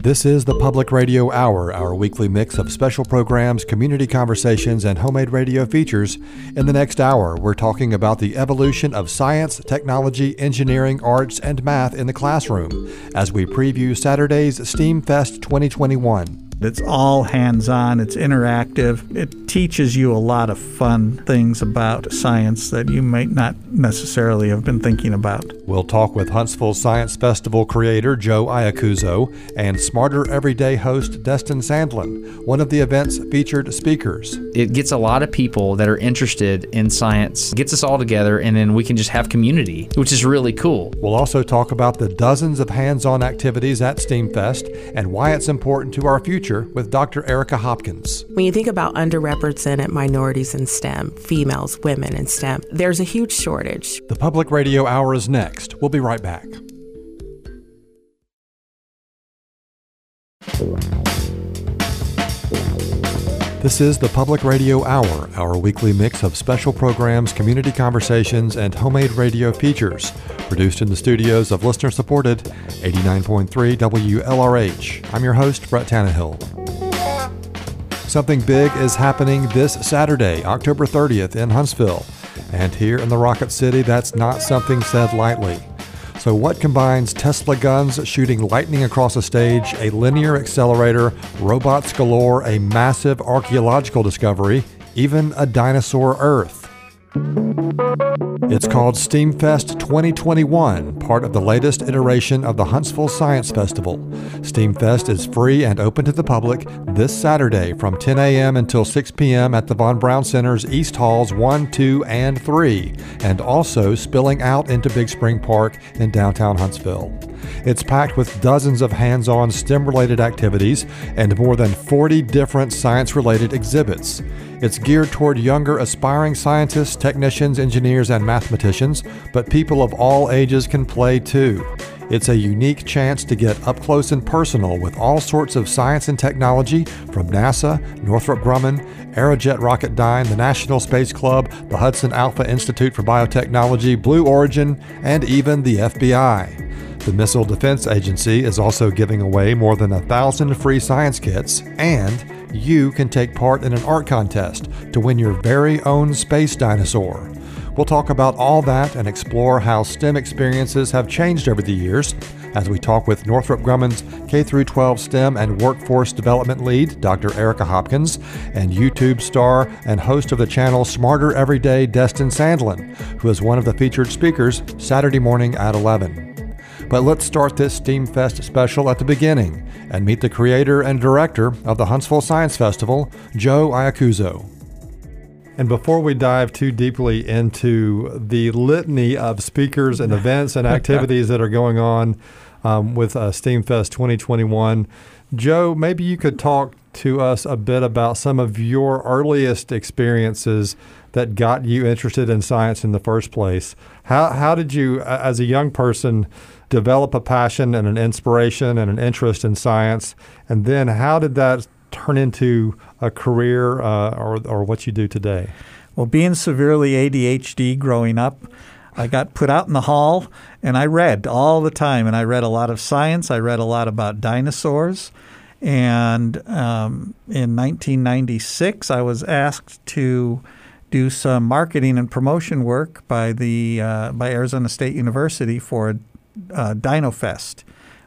This is the Public Radio Hour, our weekly mix of special programs, community conversations, and homemade radio features. In the next hour, we're talking about the evolution of science, technology, engineering, arts, and math in the classroom as we preview Saturday's STEAM Fest 2021. It's all hands on, it's interactive. It teaches you a lot of fun things about science that you might not necessarily have been thinking about. We'll talk with Huntsville Science Festival creator Joe Iacuzzo and Smarter Every Day host Destin Sandlin, one of the event's featured speakers. It gets a lot of people that are interested in science, gets us all together, and then we can just have community, which is really cool. We'll also talk about the dozens of hands on activities at STEAMFest and why it's important to our future with Dr. Erica Hopkins. When you think about underrepresented minorities in STEM, females, women in STEM, there's a huge shortage. The Public Radio Hour is next. We'll be right back. This is the Public Radio Hour, our weekly mix of special programs, community conversations, and homemade radio features. Produced in the studios of listener supported 89.3 WLRH. I'm your host, Brett Tannehill. Something big is happening this Saturday, October 30th, in Huntsville. And here in the Rocket City, that's not something said lightly. So, what combines Tesla guns shooting lightning across a stage, a linear accelerator, robots galore, a massive archaeological discovery, even a dinosaur Earth? It's called STEAMFest 2021, part of the latest iteration of the Huntsville Science Festival. STEAMFest is free and open to the public this Saturday from 10 a.m. until 6 p.m. at the Von Braun Center's East Halls 1, 2, and 3, and also spilling out into Big Spring Park in downtown Huntsville. It's packed with dozens of hands on STEM related activities and more than 40 different science related exhibits. It's geared toward younger, aspiring scientists, technicians, engineers, and mathematicians, but people of all ages can play too. It's a unique chance to get up close and personal with all sorts of science and technology from NASA, Northrop Grumman, Aerojet Rocketdyne, the National Space Club, the Hudson Alpha Institute for Biotechnology, Blue Origin, and even the FBI. The Missile Defense Agency is also giving away more than a thousand free science kits, and you can take part in an art contest to win your very own space dinosaur. We'll talk about all that and explore how STEM experiences have changed over the years as we talk with Northrop Grumman's K 12 STEM and Workforce Development Lead, Dr. Erica Hopkins, and YouTube star and host of the channel Smarter Every Day, Destin Sandlin, who is one of the featured speakers Saturday morning at 11. But let's start this STEAMFest special at the beginning and meet the creator and director of the Huntsville Science Festival, Joe Iacuzzo. And before we dive too deeply into the litany of speakers and events and activities that are going on um, with uh, STEAMFest 2021, Joe, maybe you could talk to us a bit about some of your earliest experiences that got you interested in science in the first place. How, how did you, as a young person, develop a passion and an inspiration and an interest in science? And then how did that turn into a career uh, or, or what you do today? Well, being severely ADHD growing up, I got put out in the hall and I read all the time. And I read a lot of science, I read a lot about dinosaurs. And um, in 1996, I was asked to do some marketing and promotion work by the uh, by Arizona State University for uh, DinoFest,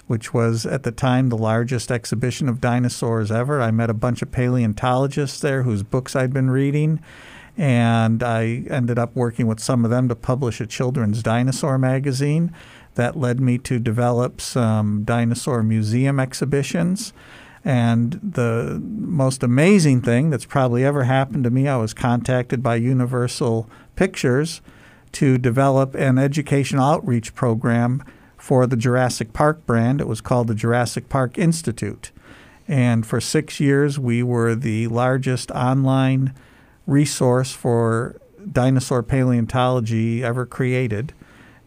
which was at the time the largest exhibition of dinosaurs ever. I met a bunch of paleontologists there whose books I'd been reading, and I ended up working with some of them to publish a children's dinosaur magazine. That led me to develop some dinosaur museum exhibitions. And the most amazing thing that's probably ever happened to me, I was contacted by Universal Pictures to develop an educational outreach program for the Jurassic Park brand. It was called the Jurassic Park Institute. And for six years, we were the largest online resource for dinosaur paleontology ever created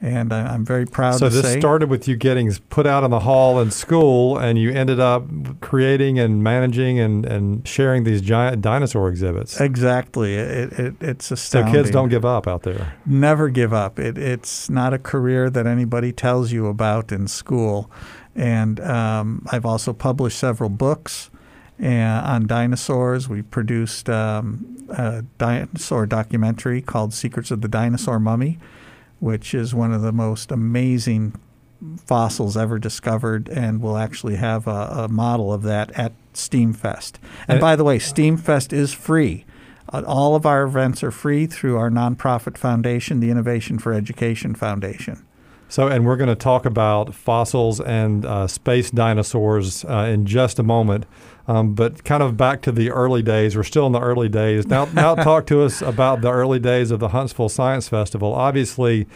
and I, am very proud so this say. started with you getting put out in the hall in school, and you ended up creating and managing and, and sharing these giant dinosaur exhibits. Exactly. It, it, it's astounding. So kids don't give up out there. Never give up. It, it's not a career that anybody tells you about in school. And um, I've also published several books and, on dinosaurs. We produced um, a dinosaur documentary called Secrets of the Dinosaur Mummy, which is one of the most amazing fossils ever discovered, and we'll actually have a, a model of that at Steamfest. And by the way, Steamfest is free. Uh, all of our events are free through our nonprofit foundation, the Innovation for Education Foundation. So, and we're going to talk about fossils and uh, space dinosaurs uh, in just a moment. Um, but kind of back to the early days. We're still in the early days. Now, now talk to us about the early days of the Huntsville Science Festival. Obviously,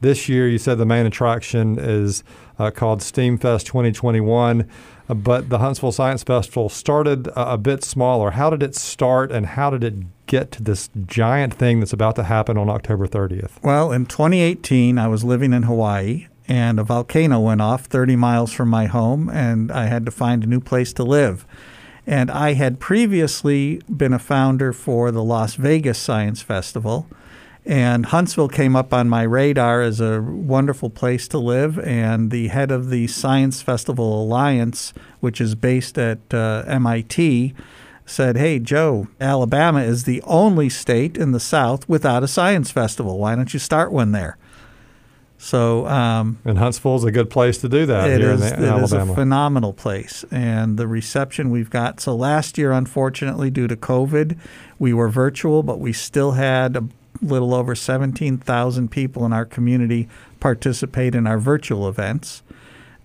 this year you said the main attraction is uh, called Steamfest 2021, uh, but the Huntsville Science Festival started a, a bit smaller. How did it start, and how did it get to this giant thing that's about to happen on October 30th? Well, in 2018, I was living in Hawaii and a volcano went off 30 miles from my home, and I had to find a new place to live. And I had previously been a founder for the Las Vegas Science Festival. And Huntsville came up on my radar as a wonderful place to live. And the head of the Science Festival Alliance, which is based at uh, MIT, said, Hey, Joe, Alabama is the only state in the South without a science festival. Why don't you start one there? So, um, and Huntsville is a good place to do that it here is, in, the, in it Alabama. is a phenomenal place, and the reception we've got. So last year, unfortunately, due to COVID, we were virtual, but we still had a little over 17,000 people in our community participate in our virtual events.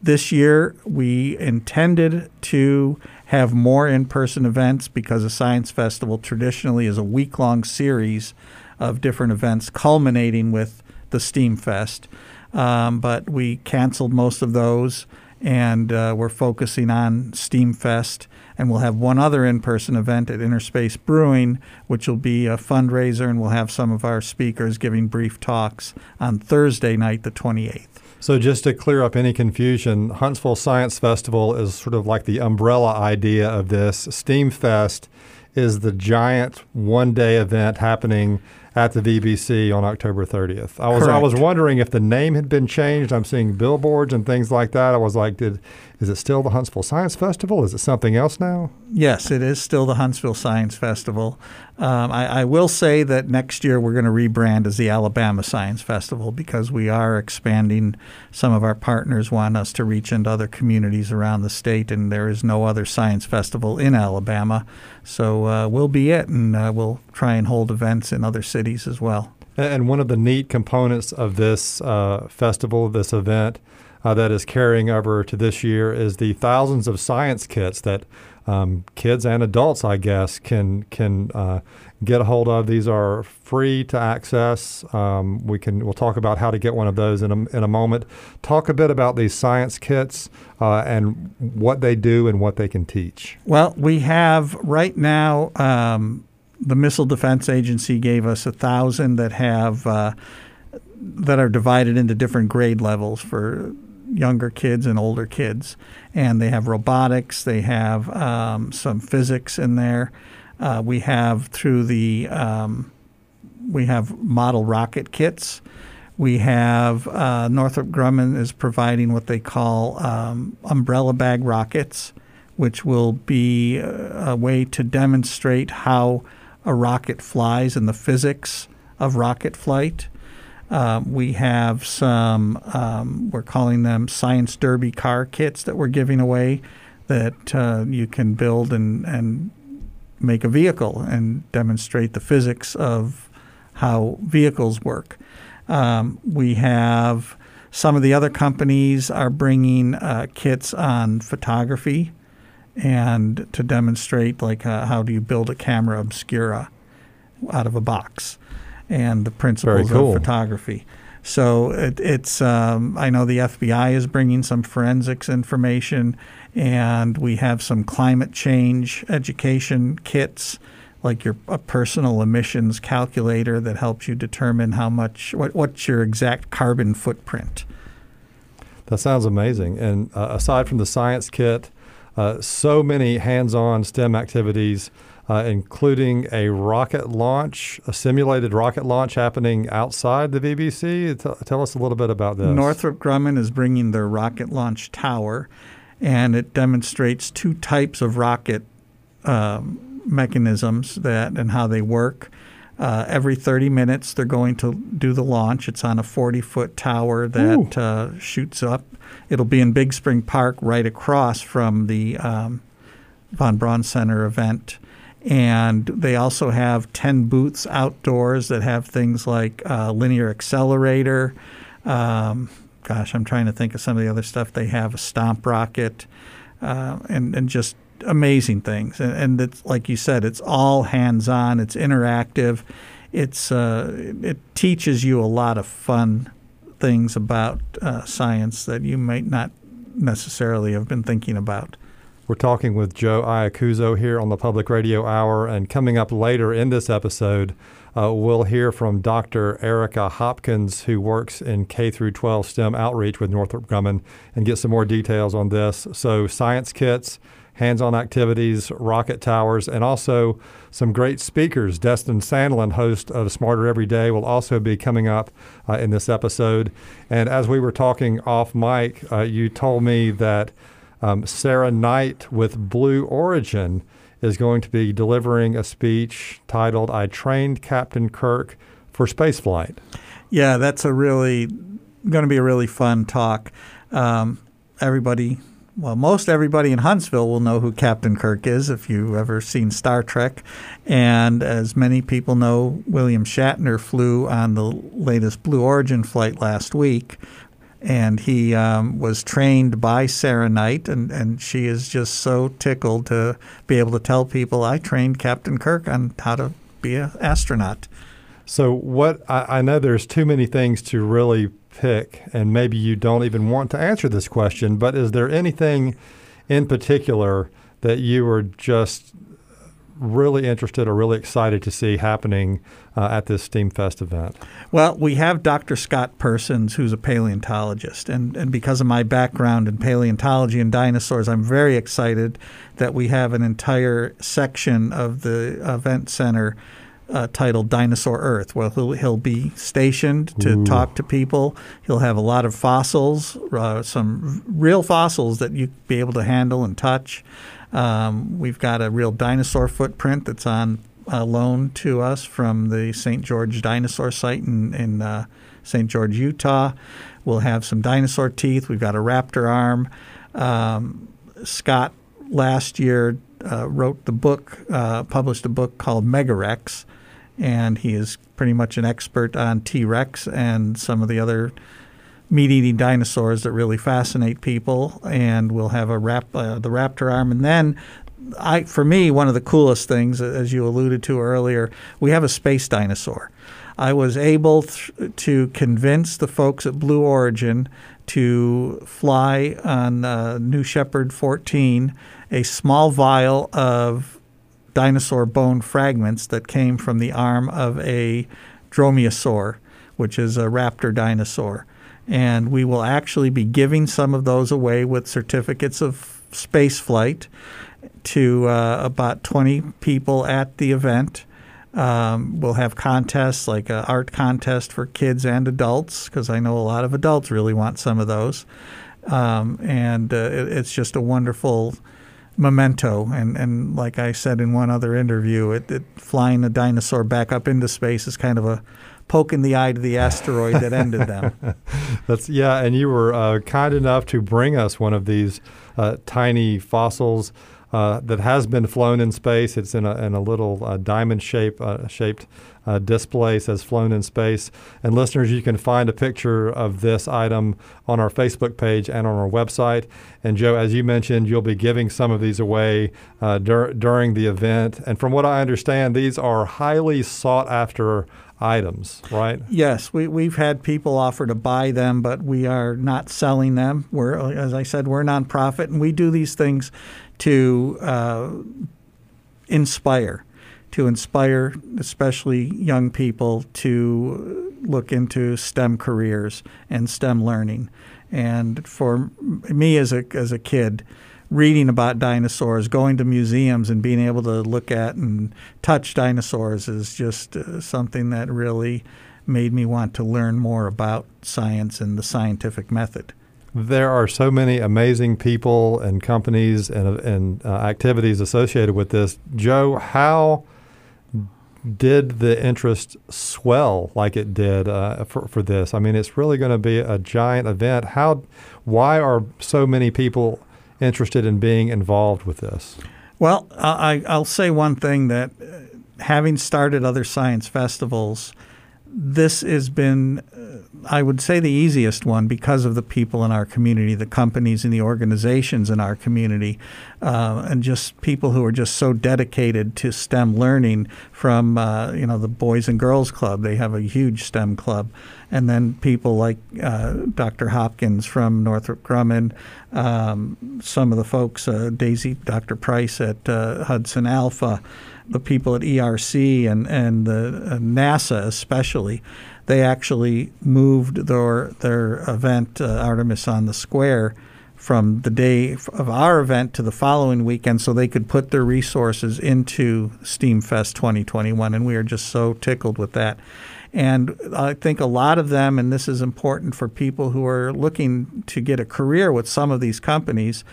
This year, we intended to have more in person events because a science festival traditionally is a week long series of different events culminating with the Steam Fest. Um, but we canceled most of those and uh, we're focusing on Steam Fest. And we'll have one other in person event at Interspace Brewing, which will be a fundraiser, and we'll have some of our speakers giving brief talks on Thursday night, the 28th. So, just to clear up any confusion, Huntsville Science Festival is sort of like the umbrella idea of this. Steam Fest is the giant one day event happening at the VBC on October 30th. I was I was wondering if the name had been changed. I'm seeing billboards and things like that. I was like, did is it still the Huntsville Science Festival? Is it something else now? Yes, it is still the Huntsville Science Festival. Um, I, I, will say that next year we're going to rebrand as the Alabama Science Festival because we are expanding. Some of our partners want us to reach into other communities around the state, and there is no other science festival in Alabama. So uh, we'll be it, and uh, we'll try and hold events in other cities as well. And one of the neat components of this uh, festival, this event, uh, that is carrying over to this year is the thousands of science kits that um, kids and adults, I guess, can can uh, get a hold of. These are free to access. Um, we can we'll talk about how to get one of those in a, in a moment. Talk a bit about these science kits uh, and what they do and what they can teach. Well, we have right now. Um, the Missile Defense Agency gave us a thousand that have uh, that are divided into different grade levels for younger kids and older kids. And they have robotics, they have um, some physics in there. Uh, we have through the um, we have model rocket kits. We have uh, Northrop Grumman is providing what they call um, umbrella bag rockets, which will be a, a way to demonstrate how a rocket flies and the physics of rocket flight. Um, we have some, um, we're calling them science derby car kits that we're giving away that uh, you can build and, and make a vehicle and demonstrate the physics of how vehicles work. Um, we have some of the other companies are bringing uh, kits on photography and to demonstrate like uh, how do you build a camera obscura out of a box and the principles cool. of photography. So it, it's um, I know the FBI is bringing some forensics information, and we have some climate change education kits, like your a personal emissions calculator that helps you determine how much what, what's your exact carbon footprint. That sounds amazing. And uh, aside from the science kit, uh, so many hands on STEM activities. Uh, including a rocket launch, a simulated rocket launch happening outside the VBC. T- tell us a little bit about this. Northrop Grumman is bringing their rocket launch tower, and it demonstrates two types of rocket um, mechanisms that and how they work. Uh, every 30 minutes, they're going to do the launch. It's on a 40 foot tower that uh, shoots up. It'll be in Big Spring Park, right across from the um, Von Braun Center event. And they also have 10 booths outdoors that have things like uh, linear accelerator. Um, gosh, I'm trying to think of some of the other stuff they have a stomp rocket uh, and, and just amazing things. And, and it's, like you said, it's all hands on, it's interactive, it's, uh, it teaches you a lot of fun things about uh, science that you might not necessarily have been thinking about. We're talking with Joe Iacuzzo here on the Public Radio Hour, and coming up later in this episode, uh, we'll hear from Dr. Erica Hopkins, who works in K through 12 STEM outreach with Northrop Grumman, and get some more details on this. So, science kits, hands-on activities, rocket towers, and also some great speakers. Destin Sandlin, host of Smarter Every Day, will also be coming up uh, in this episode. And as we were talking off mic, uh, you told me that um, Sarah Knight with Blue Origin is going to be delivering a speech titled I Trained Captain Kirk for Spaceflight. Yeah, that's a really going to be a really fun talk. Um, everybody, well, most everybody in Huntsville will know who Captain Kirk is if you've ever seen Star Trek. And as many people know, William Shatner flew on the latest Blue Origin flight last week and he um, was trained by Sarah Knight, and, and she is just so tickled to be able to tell people, I trained Captain Kirk on how to be an astronaut. So, what I, I know there's too many things to really pick, and maybe you don't even want to answer this question, but is there anything in particular that you were just really interested or really excited to see happening uh, at this STEAMfest event? Well, we have Dr. Scott Persons, who's a paleontologist. And, and because of my background in paleontology and dinosaurs, I'm very excited that we have an entire section of the event center. Uh, titled Dinosaur Earth. Well, he'll, he'll be stationed to Ooh. talk to people. He'll have a lot of fossils, uh, some real fossils that you be able to handle and touch. Um, we've got a real dinosaur footprint that's on uh, loan to us from the St. George Dinosaur Site in, in uh, St. George, Utah. We'll have some dinosaur teeth. We've got a raptor arm. Um, Scott last year uh, wrote the book, uh, published a book called Megarex, and he is pretty much an expert on T Rex and some of the other meat eating dinosaurs that really fascinate people. And we'll have a rap, uh, the raptor arm. And then I, for me, one of the coolest things, as you alluded to earlier, we have a space dinosaur. I was able th- to convince the folks at Blue Origin to fly on uh, New Shepard 14 a small vial of dinosaur bone fragments that came from the arm of a dromaeosaur, which is a raptor dinosaur and we will actually be giving some of those away with certificates of space flight to uh, about 20 people at the event. Um, we'll have contests like an art contest for kids and adults because I know a lot of adults really want some of those. Um, and uh, it, it's just a wonderful memento. And, and like I said in one other interview, it, it, flying a dinosaur back up into space is kind of a poke in the eye to the asteroid that ended them. That's yeah, and you were uh, kind enough to bring us one of these uh, tiny fossils. Uh, that has been flown in space. It's in a, in a little uh, diamond shape, uh, shaped uh, display, says flown in space. And listeners, you can find a picture of this item on our Facebook page and on our website. And Joe, as you mentioned, you'll be giving some of these away dur- during the event. And from what I understand, these are highly sought after items, right? Yes, we, we've had people offer to buy them, but we are not selling them. We're, as I said, we're a nonprofit, and we do these things to uh, inspire, to inspire especially young people to look into STEM careers and STEM learning. And for me as a as a kid, reading about dinosaurs, going to museums, and being able to look at and touch dinosaurs is just uh, something that really made me want to learn more about science and the scientific method. There are so many amazing people and companies and, and uh, activities associated with this. Joe, how did the interest swell like it did uh, for, for this? I mean, it's really going to be a giant event. How, why are so many people interested in being involved with this? Well, I, I'll say one thing that uh, having started other science festivals, this has been, uh, I would say, the easiest one because of the people in our community, the companies and the organizations in our community, uh, and just people who are just so dedicated to STEM learning. From uh, you know the Boys and Girls Club, they have a huge STEM club, and then people like uh, Dr. Hopkins from Northrop Grumman, um, some of the folks, uh, Daisy, Dr. Price at uh, Hudson Alpha the people at ERC and and the uh, NASA especially, they actually moved their their event uh, Artemis on the Square from the day of our event to the following weekend so they could put their resources into STEAMFest 2021 and we are just so tickled with that. And I think a lot of them, and this is important for people who are looking to get a career with some of these companies,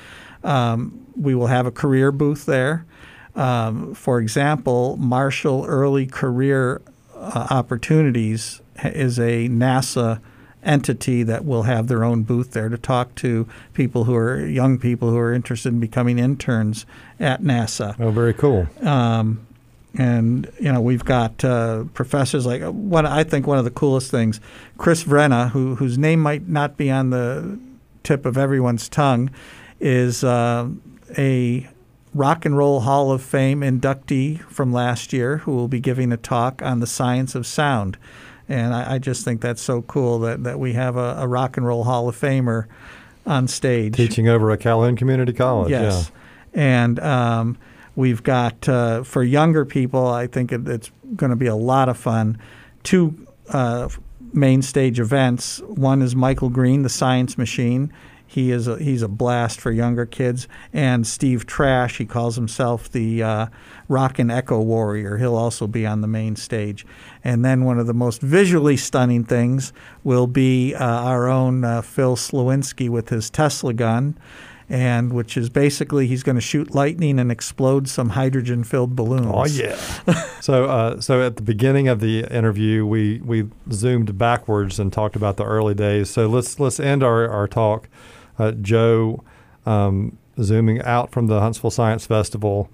um, we will have a career booth there. Um, for example, Marshall Early Career uh, Opportunities is a NASA entity that will have their own booth there to talk to people who are young people who are interested in becoming interns at NASA. Oh, very cool. Um, and you know we've got uh, professors like what I think one of the coolest things, Chris Vrenna, who whose name might not be on the tip of everyone's tongue, is uh, a Rock and Roll Hall of Fame inductee from last year who will be giving a talk on the science of sound. And I, I just think that's so cool that, that we have a, a, Rock and Roll Hall of Famer on stage. Teaching over at Calhoun Community College. Yes. Yeah. And um, we've got, uh, for younger people, I think it, it's going to be a lot of fun. Two uh, main stage events. One is Michael Green, the Science Machine he is a, he's a blast for younger kids. And Steve Trash, he calls himself the uh, Rock and Echo Warrior. He'll also be on the main stage. And then one of the most visually stunning things will be uh, our own uh, Phil Slowinski with his Tesla gun and which is basically he's going to shoot lightning and explode some hydrogen-filled balloons. Oh yeah! so uh, so at the beginning of the interview, we we zoomed backwards and talked about the early days. So let's let's end our our talk uh, Joe um, zooming out from the Huntsville Science Festival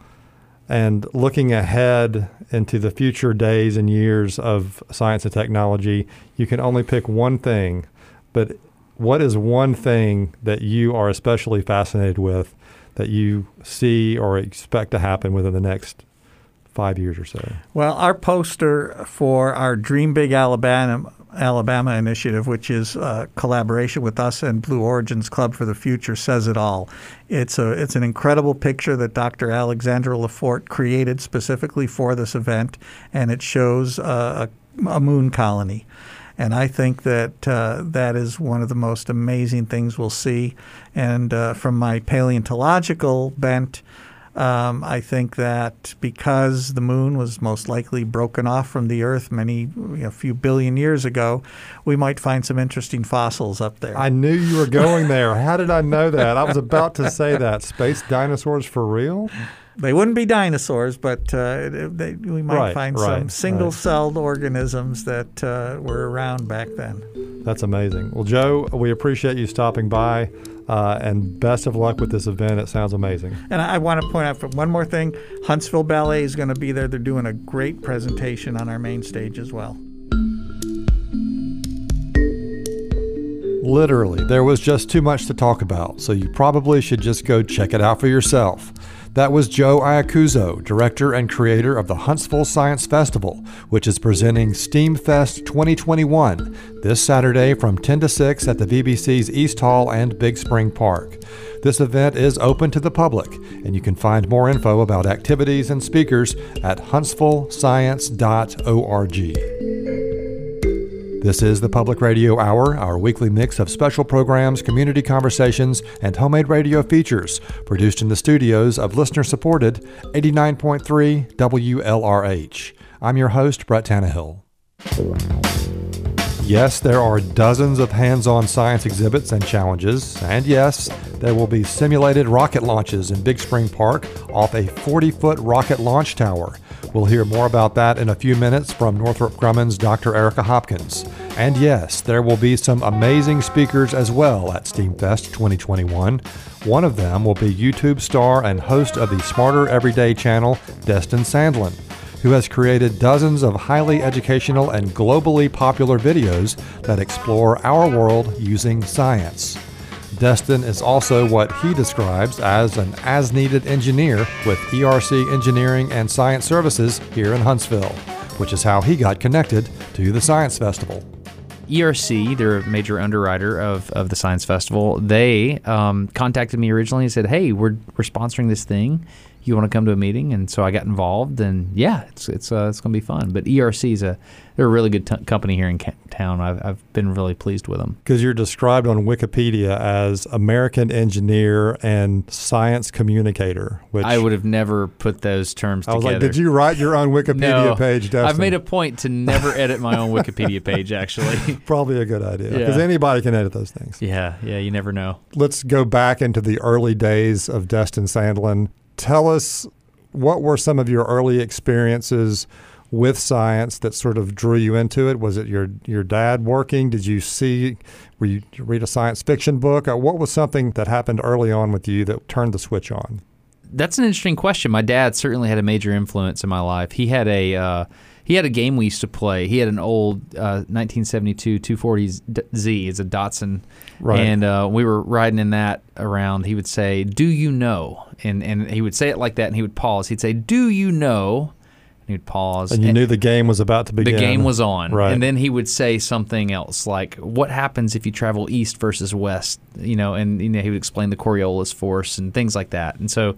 and looking ahead into the future days and years of science and technology, you can only pick one thing. But what is one thing that you are especially fascinated with that you see or expect to happen within the next five years or so? Well, our poster for our Dream Big Alabama Alabama initiative, which is a collaboration with us and Blue Origin's Club for the Future, says it all. It's a it's an incredible picture that Dr. Alexandra Lafort created specifically for this event, and it shows a, a moon colony. And I think that uh, that is one of the most amazing things we'll see. And uh, from my paleontological bent, um, I think that because the moon was most likely broken off from the Earth many, you know, a few billion years ago, we might find some interesting fossils up there. I knew you were going there. How did I know that? I was about to say that. Space dinosaurs for real? They wouldn't be dinosaurs, but uh, they, we might right, find right, some single-celled right. organisms that uh, were around back then. That's amazing. Well, Joe, we appreciate you stopping by. Uh, and best of luck with this event. It sounds amazing. And I, I want to point out one more thing Huntsville Ballet is going to be there. They're doing a great presentation on our main stage as well. Literally, there was just too much to talk about, so you probably should just go check it out for yourself. That was Joe Iacuzzo, director and creator of the Huntsville Science Festival, which is presenting STEAMFest 2021 this Saturday from 10 to 6 at the VBC's East Hall and Big Spring Park. This event is open to the public, and you can find more info about activities and speakers at huntsvillescience.org. This is the Public Radio Hour, our weekly mix of special programs, community conversations, and homemade radio features, produced in the studios of listener supported 89.3 WLRH. I'm your host, Brett Tannehill. Yes, there are dozens of hands on science exhibits and challenges, and yes, there will be simulated rocket launches in Big Spring Park off a 40 foot rocket launch tower. We'll hear more about that in a few minutes from Northrop Grumman's Dr. Erica Hopkins. And yes, there will be some amazing speakers as well at STEAMFest 2021. One of them will be YouTube star and host of the Smarter Every Day channel, Destin Sandlin who has created dozens of highly educational and globally popular videos that explore our world using science. Destin is also what he describes as an as needed engineer with ERC Engineering and Science Services here in Huntsville, which is how he got connected to the Science Festival. ERC, they're a major underwriter of, of the Science Festival. They um, contacted me originally and said, "Hey, we're we're sponsoring this thing you want to come to a meeting? And so I got involved, and yeah, it's it's uh, it's going to be fun. But ERC is a they're a really good t- company here in ca- town. I've, I've been really pleased with them because you're described on Wikipedia as American engineer and science communicator. Which I would have never put those terms. I was together. like, did you write your own Wikipedia no, page? Destin? I've made a point to never edit my own Wikipedia page. Actually, probably a good idea because yeah. anybody can edit those things. Yeah, yeah, you never know. Let's go back into the early days of Destin Sandlin. Tell us what were some of your early experiences with science that sort of drew you into it? Was it your your dad working? Did you see? Were you read a science fiction book? Uh, what was something that happened early on with you that turned the switch on? That's an interesting question. My dad certainly had a major influence in my life. He had a uh, he had a game we used to play. He had an old uh, 1972 240Z. It's a Datsun, right. and uh, we were riding in that around. He would say, "Do you know?" and and he would say it like that, and he would pause. He'd say, "Do you know?" And he'd pause, and you and knew the game was about to begin. The game was on, right? And then he would say something else, like, "What happens if you travel east versus west?" You know, and you know he would explain the Coriolis force and things like that. And so,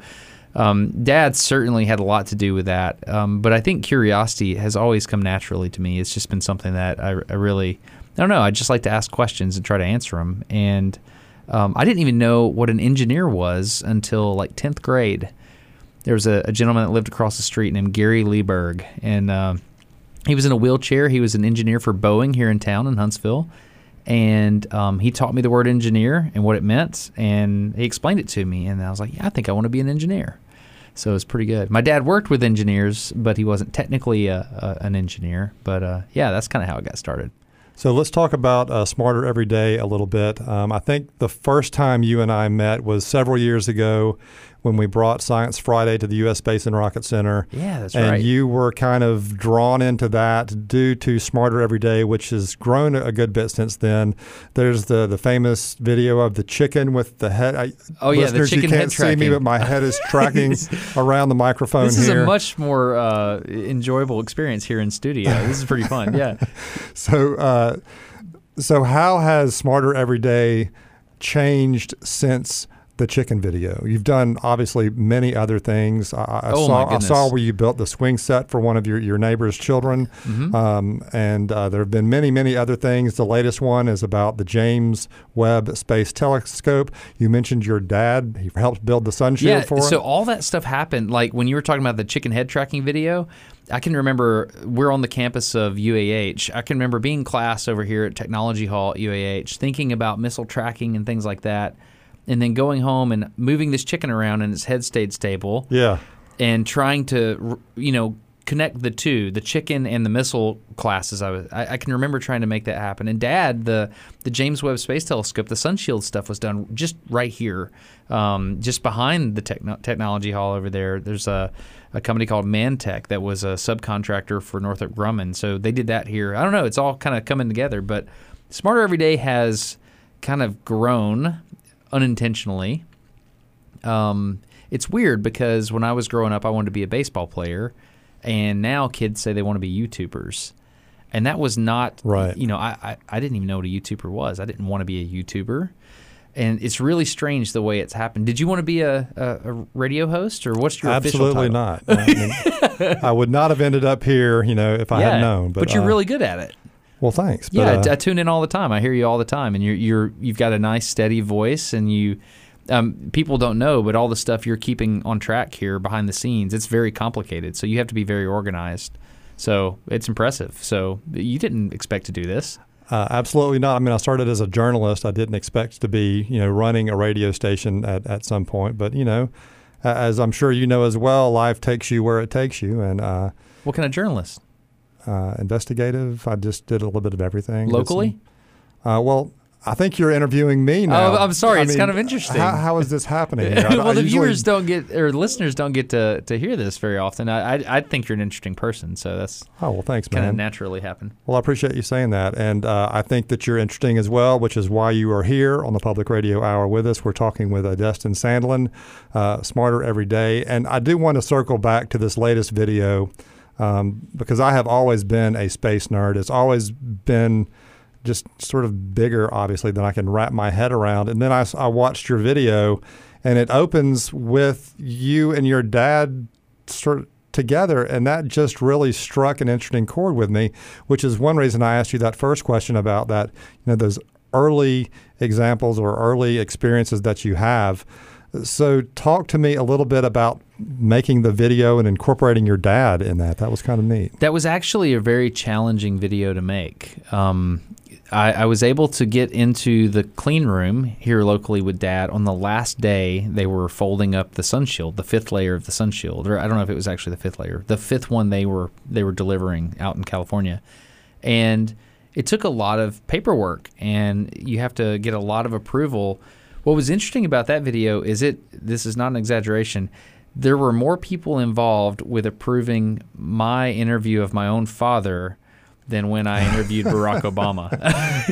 um, Dad certainly had a lot to do with that. Um, but I think curiosity has always come naturally to me. It's just been something that I, I really, I don't know. I just like to ask questions and try to answer them, and um, I didn't even know what an engineer was until like 10th grade. There was a, a gentleman that lived across the street named Gary Lieberg, and uh, he was in a wheelchair. He was an engineer for Boeing here in town in Huntsville. And um, he taught me the word engineer and what it meant, and he explained it to me. And I was like, yeah, I think I want to be an engineer. So it was pretty good. My dad worked with engineers, but he wasn't technically a, a, an engineer. But uh, yeah, that's kind of how it got started. So let's talk about uh, Smarter Every Day a little bit. Um, I think the first time you and I met was several years ago when we brought Science Friday to the U.S. Space and Rocket Center. Yeah, that's and right. And you were kind of drawn into that due to Smarter Every Day, which has grown a good bit since then. There's the the famous video of the chicken with the head. I, oh yeah, the chicken you can't head see tracking. me, but my head is tracking around the microphone this here. is a much more uh, enjoyable experience here in studio. This is pretty fun. Yeah. so. Uh, so how has Smarter Every Day changed since the chicken video? You've done obviously many other things. I, I oh saw. I saw where you built the swing set for one of your, your neighbor's children, mm-hmm. um, and uh, there have been many many other things. The latest one is about the James Webb Space Telescope. You mentioned your dad; he helped build the sun shield yeah, for so it. all that stuff happened. Like when you were talking about the chicken head tracking video. I can remember we're on the campus of UAH. I can remember being class over here at Technology Hall at UAH, thinking about missile tracking and things like that, and then going home and moving this chicken around and its head stayed stable. Yeah, and trying to you know connect the two, the chicken and the missile classes. I was I, I, can remember trying to make that happen. And Dad, the the James Webb Space Telescope, the Sunshield stuff was done just right here, um, just behind the techno- technology hall over there. There's a a company called Mantech that was a subcontractor for Northrop Grumman. So they did that here. I don't know. It's all kind of coming together. But Smarter Every Day has kind of grown unintentionally. Um, it's weird because when I was growing up, I wanted to be a baseball player, and now kids say they want to be YouTubers. And that was not right. You know, I, I, I didn't even know what a YouTuber was. I didn't want to be a YouTuber and it's really strange the way it's happened. Did you want to be a, a, a radio host, or what's your absolutely not? I, mean, I, would not have ended up here, you know, if I yeah, had known. But, but you're uh, really good at it. Well, thanks. yeah, But, I- uh, I tune in all the time. I hear you all the time, and you're you're you've got a nice steady voice, and you. Um, people don't know, but all the stuff you're keeping on track here behind the scenes, it's very complicated. So you have to be very organized. So it's impressive. So you didn't expect to do this. Uh, absolutely not. I mean, I started as a journalist. I didn't expect to be, you know, running a radio station at, at some point. But you know, as I'm sure you know as well, life takes you where it takes you. And uh, What kind of journalist? Uh, investigative, I just did a little bit of everything. Locally? uh, well, I think you're interviewing me now. Oh, I'm sorry. I It's mean, kind of interesting. How, how is this happening? here? I- well, the usually- viewers don't get or listeners don't get to, to hear this very often. I, I I think you're an interesting person, so that's Oh well, thanks, kind of naturally happen. Well, I appreciate you saying that. And uh, I think that you're interesting as well, which is why you are here on the Public Radio Hour with us. We're talking with uh, Destin Sandlin, uh, Smarter Every Day. And I do want to circle back to this latest video um, because I have always been a space nerd. It's always been just sort of bigger, obviously, than I can wrap my head around. And then I watched your video, and it opens with you and your dad sort of together, and that just really struck an interesting chord with me, which is one reason I asked you that first question about that, you know, those early examples or early experiences that you have. So, talk to me a little bit about making the video and incorporating your dad in that. That was kind of neat. That was actually a very challenging video to make. Um, I, I was able to get into the clean room here locally with Dad on the last day they were folding up the sun shield, the fifth layer of the sun shield, or I don't know if it was actually the fifth layer, the fifth one they were they were delivering out in California, and it took a lot of paperwork, and you have to get a lot of approval. What was interesting about that video is it. This is not an exaggeration there were more people involved with approving my interview of my own father than when I interviewed Barack Obama. I,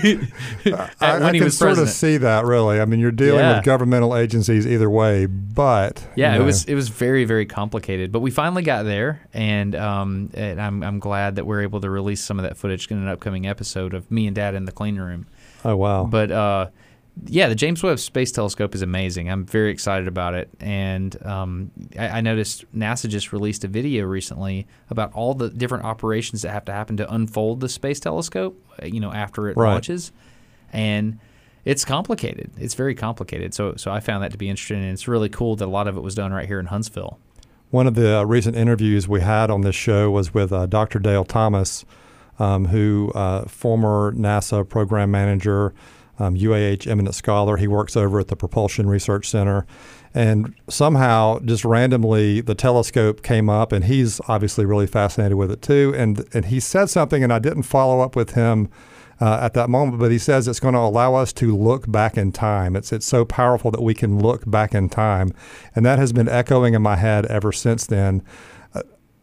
when I he can was sort of see that, really. I mean, you're dealing Yeah. with governmental agencies either way, but Yeah, you it was it was very very complicated, but we finally got there, and um, and I'm I'm glad that we're able to release some of that footage in an upcoming episode of me and Dad in the clean room. Oh wow! But uh, yeah, the James Webb Space Telescope is amazing. I'm very excited about it, and um, I, I noticed NASA just released a video recently about all the different operations that have to happen to unfold the space telescope. uh, You know, after it Right. launches, and it's complicated. It's very complicated. So, so I found that to be interesting, and it's really cool that a lot of it was done right here in Huntsville. One of the uh, recent interviews we had on this show was with uh, Dr. Dale Thomas, um, who uh, former NASA program manager, um, UAH eminent scholar. He works over at the Propulsion Research Center, and somehow, just randomly, the telescope came up, and he's obviously really fascinated with it too. And and he said something, and I didn't follow up with him. Uh, at that moment, but he says it's going to allow us to look back in time. It's it's so powerful that we can look back in time, and that has been echoing in my head ever since then. Uh,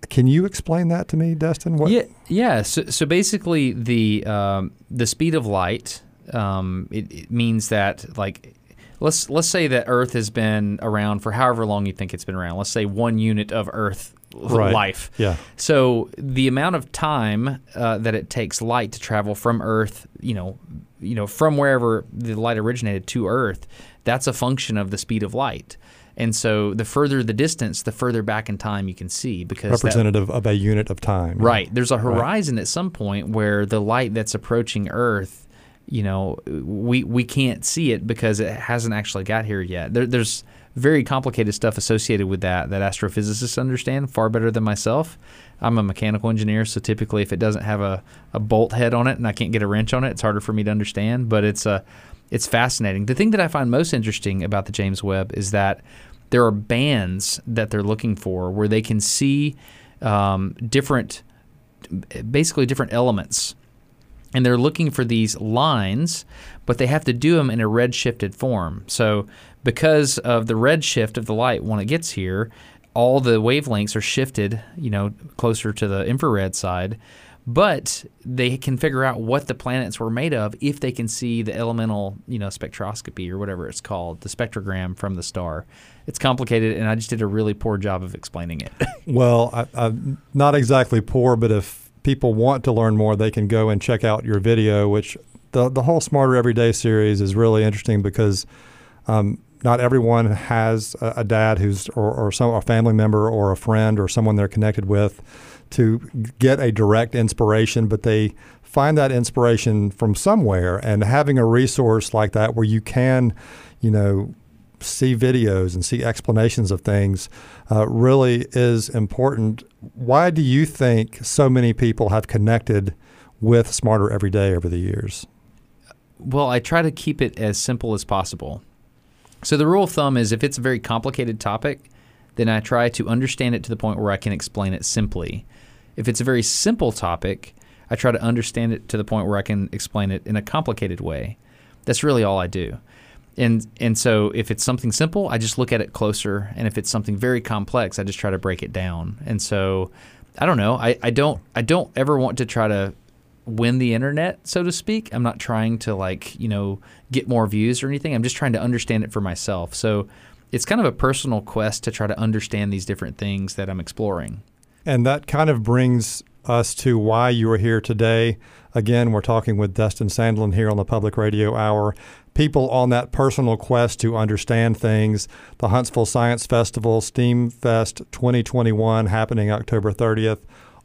can you explain that to me, Destin? What? Yeah, yeah. So, so basically, the um, the speed of light um, it, it means that like let's let's say that Earth has been around for however long you think it's been around. Let's say one unit of Earth Right. life. Yeah. So the amount of time uh, that it takes light to travel from Earth, you know, you know, from wherever the light originated to Earth, that's a function of the speed of light. And so the further the distance, the further back in time you can see because that- representative of a unit of time. Right. There's a horizon at some point where the light that's approaching Earth, you know, we we can't see it because it hasn't actually got here yet. There, there's very complicated stuff associated with that that astrophysicists understand far better than myself. I'm a mechanical engineer, so typically if it doesn't have a, a bolt head on it and I can't get a wrench on it, it's harder for me to understand. But it's a it's fascinating. The thing that I find most interesting about the James Webb is that there are bands that they're looking for where they can see um, different basically different elements. And they're looking for these lines, but they have to do them in a red-shifted form. So, because of the red shift of the light when it gets here, all the wavelengths are shifted, you know, closer to the infrared side. But they can figure out what the planets were made of if they can see the elemental, you know, spectroscopy or whatever it's called, the spectrogram from the star. It's complicated, and I just did a really poor job of explaining it. Well, I, not exactly poor, but if people want to learn more, they can go and check out your video, which the, the whole Smarter Every Day series is really interesting because um, not everyone has a, a dad who's or, or some a family member or a friend or someone they're connected with to get a direct inspiration, but they find that inspiration from somewhere, and having a resource like that where you can, you know, see videos and see explanations of things uh, really is important. Why do you think so many people have connected with Smarter Every Day over the years? Well, I try to keep it as simple as possible. So the rule of thumb is if it's a very complicated topic, then I try to understand it to the point where I can explain it simply. If it's a very simple topic, I try to understand it to the point where I can explain it in a complicated way. That's really all I do. And and so if it's something simple, I just look at it closer, and if it's something very complex, I just try to break it down. And so I don't know. I, I don't I don't ever want to try to win the internet, so to speak. I'm not trying to like, you know, get more views or anything. I'm just trying to understand it for myself. So it's kind of a personal quest to try to understand these different things that I'm exploring. And that kind of brings us to why you are here today. Again, we're talking with Destin Sandlin here on the Public Radio Hour. People on that personal quest to understand things. The Huntsville Science Festival, STEAM Fest 2021, happening October 30th.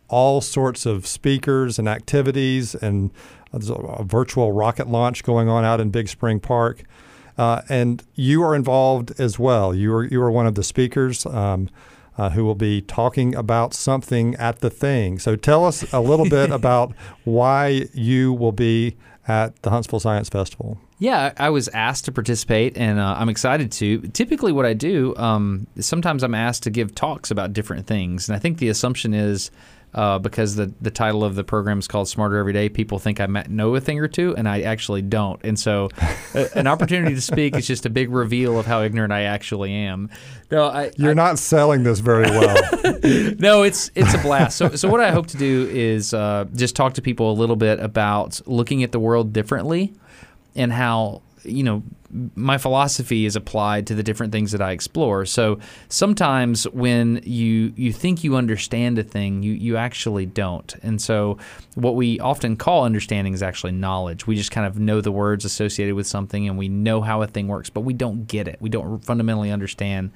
All sorts of speakers and activities, and a virtual rocket launch going on out in Big Spring Park. Uh, and you are involved as well. You are you are one of the speakers. Um, uh, who will be talking about something at the thing. So tell us a little bit about why you will be at the Huntsville Science Festival. Yeah, I was asked to participate, and uh, I'm excited to. Typically, what I do, um, sometimes I'm asked to give talks about different things, and I think the assumption is uh, because the the title of the program is called Smarter Every Day. People think I know a thing or two, and I actually don't. And so, an opportunity to speak is just a big reveal of how ignorant I actually am. No, I, you're I, not selling this very well. no, it's it's a blast. So, so what I hope to do is uh, just talk to people a little bit about looking at the world differently, and how you know my philosophy is applied to the different things that I explore. So sometimes when you you think you understand a thing, you you actually don't. And so what we often call understanding is actually knowledge. We just kind of know the words associated with something and we know how a thing works, but we don't get it. We don't fundamentally understand.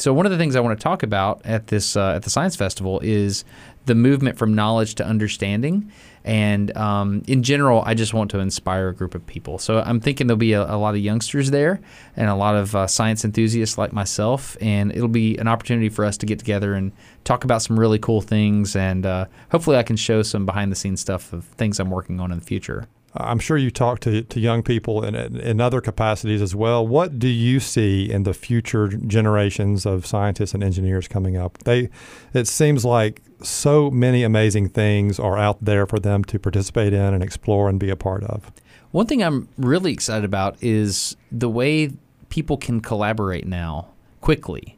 So one of the things I want to talk about at this uh, at the science festival is the movement from knowledge to understanding and um, in general, I just want to inspire a group of people. So I'm thinking there'll be a, a lot of youngsters there and a lot of uh, science enthusiasts like myself. And it'll be an opportunity for us to get together and talk about some really cool things. And uh, hopefully, I can show some behind the scenes stuff of things I'm working on in the future. I'm sure you talk to, to young people in, in other capacities as well. What do you see in the future generations of scientists and engineers coming up? They, it seems like so many amazing things are out there for them to participate in and explore and be a part of. One thing I'm really excited about is the way people can collaborate now quickly.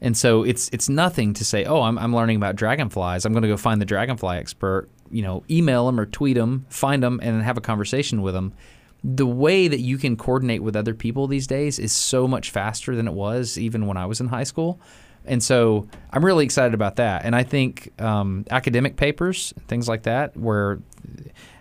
And so it's it's nothing to say, oh, I'm, I'm learning about dragonflies. I'm going to go find the dragonfly expert you know, email them or tweet them, find them, and have a conversation with them. The way that you can coordinate with other people these days is so much faster than it was even when I was in high school. And so I'm really excited about that. And I think um, academic papers, things like that, where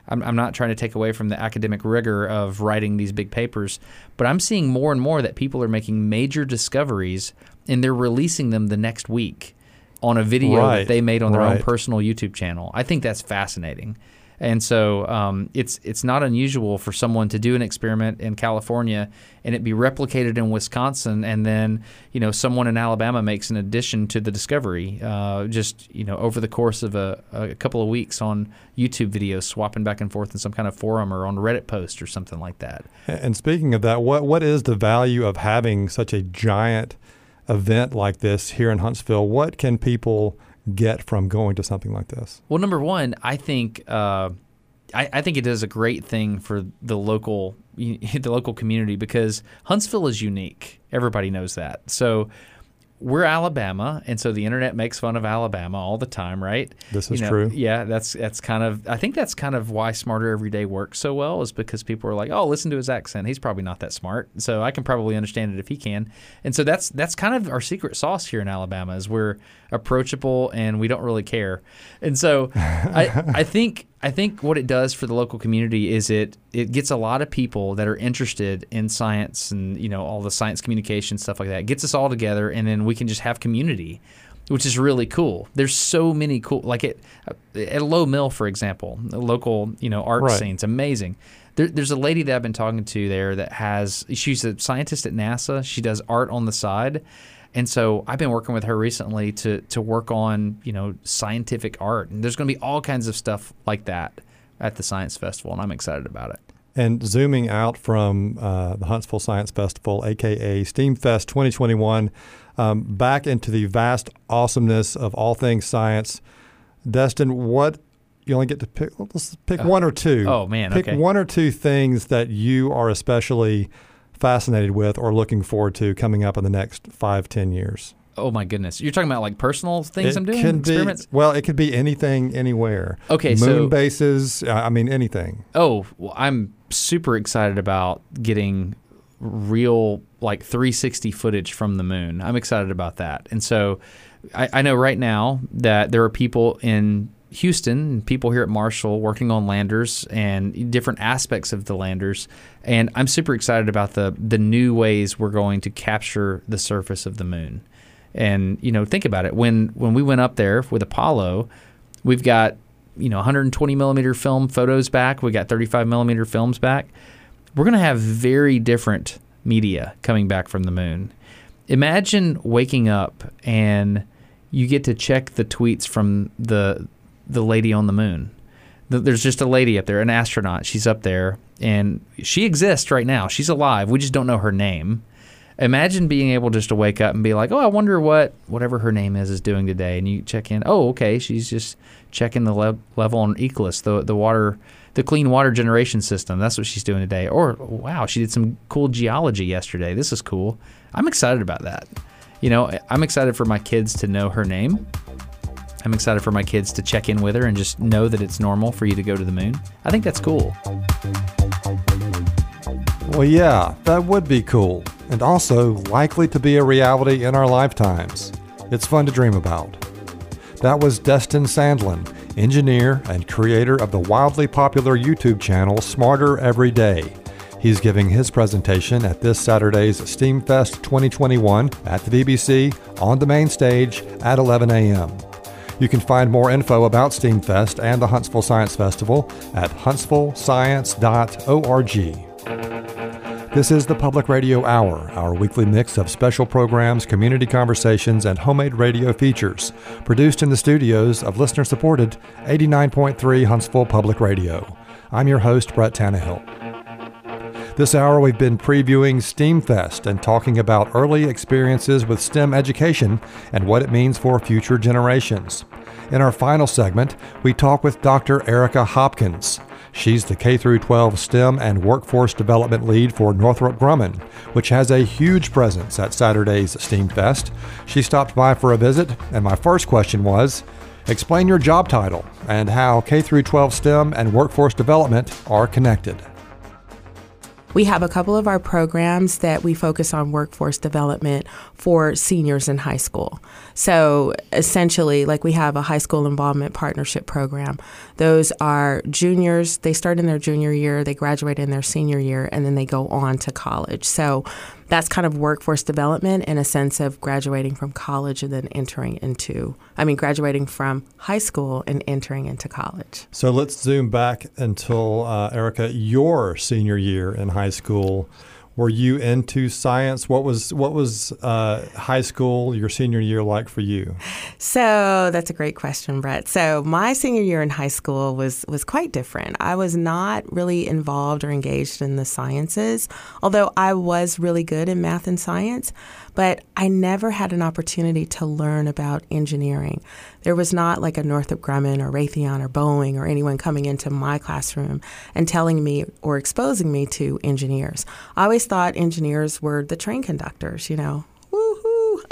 I'm, I'm, not trying to take away from the academic rigor of writing these big papers, but I'm seeing more and more that people are making major discoveries and they're releasing them the next week on a video right. that they made on their right. own personal YouTube channel. I think that's fascinating. And so um, it's it's not unusual for someone to do an experiment in California and it be replicated in Wisconsin, and then you know someone in Alabama makes an addition to the discovery, uh, just you know over the course of a, a, couple of weeks on YouTube videos, swapping back and forth in some kind of forum or on Reddit post or something like that. And speaking of that, what what is the value of having such a giant event like this here in Huntsville, what can people get from going to something like this? Well, number one, I think uh, I, I, think it does a great thing for the local the local community because Huntsville is unique. Everybody knows that. So we're Alabama, and so the internet makes fun of Alabama all the time, right? This is you know, true. Yeah, that's that's kind of I think that's kind of why Smarter Every Day works so well is because people are like, oh, listen to his accent. He's probably not that smart, so I can probably understand it if he can. And so that's that's kind of our secret sauce here in Alabama is we're approachable and we don't really care. And so I I think I think what it does for the local community is it it gets a lot of people that are interested in science and you know all the science communication stuff like that. It gets us all together, and then we can just have community. which is really cool. There's so many cool, like it at Lowe Mill, for example, local you know art Right. scene. It's amazing. There, there's a lady that I've been talking to there that has. She's a scientist at NASA. She does art on the side, and so I've been working with her recently to to work on you know scientific art. And there's going to be all kinds of stuff like that at the science festival, and I'm excited about it. And zooming out from uh, the Huntsville Science Festival, aka SteamFest 2021, um, back into the vast awesomeness of all things science. Destin, what you only get to pick? Let's pick one or two. oh, man, pick okay. one or two things that you are especially fascinated with or looking forward to coming up in the next five, ten years. Oh my goodness, you're talking about like personal things it I'm doing, can experiments. be well. It could be anything, anywhere. Okay, moon so- bases. uh, I mean, anything. Oh, well, I'm super excited about getting real like 360 footage from the moon. I'm excited about that. And so I, I know right now that there are people in Houston and people here at Marshall working on landers and different aspects of the landers. And I'm super excited about the the new ways we're going to capture the surface of the moon. And you know, think about it. When when we went up there with Apollo, we've got you know 120 millimeter film photos back. We got 35 millimeter films back. We're going to have very different media coming back from the moon. Imagine waking up and you get to check the tweets from the the lady on the moon. There's just a lady up there, an astronaut. She's up there, and she exists right now. She's alive. We just don't know her name. Imagine being able just to wake up and be like, "Oh, I wonder what whatever her name is is doing today." And you check in. Oh, okay, she's just checking the le- level on ECLSS, the the water, the clean water generation system. That's what she's doing today. Or wow, she did some cool geology yesterday. This is cool. I'm excited about that. You know, I'm excited for my kids to know her name. I'm excited for my kids to check in with her and just know that it's normal for you to go to the moon. I think that's cool. Well, yeah, that would be cool, and also likely to be a reality in our lifetimes. It's fun to dream about. That was Destin Sandlin, engineer and creator of the wildly popular YouTube channel Smarter Every Day. He's giving his presentation at this Saturday's SteamFest 2021 at the VBC on the main stage at 11 a.m. You can find more info about SteamFest and the Huntsville Science Festival at huntsvillescience.org. This is the Public Radio Hour, our weekly mix of special programs, community conversations, and homemade radio features, produced in the studios of listener supported 89.3 Huntsville Public Radio. I'm your host, Brett Tannehill. This hour, we've been previewing STEAMFest and talking about early experiences with STEM education and what it means for future generations. In our final segment, we talk with Dr. Erica Hopkins. She's the K 12 STEM and Workforce Development Lead for Northrop Grumman, which has a huge presence at Saturday's STEAMFest. She stopped by for a visit, and my first question was Explain your job title and how K 12 STEM and workforce development are connected. We have a couple of our programs that we focus on workforce development for seniors in high school. So essentially, like we have a high school involvement partnership program. Those are juniors, they start in their junior year, they graduate in their senior year, and then they go on to college. So that's kind of workforce development in a sense of graduating from college and then entering into, I mean, graduating from high school and entering into college. So let's zoom back until uh, Erica, your senior year in high school. Were you into science? What was what was uh, high school, your senior year, like for you? So that's a great question, Brett. So my senior year in high school was was quite different. I was not really involved or engaged in the sciences, although I was really good in math and science, but I never had an opportunity to learn about engineering. There was not like a Northrop Grumman or Raytheon or Boeing or anyone coming into my classroom and telling me or exposing me to engineers. I always thought engineers were the train conductors, you know!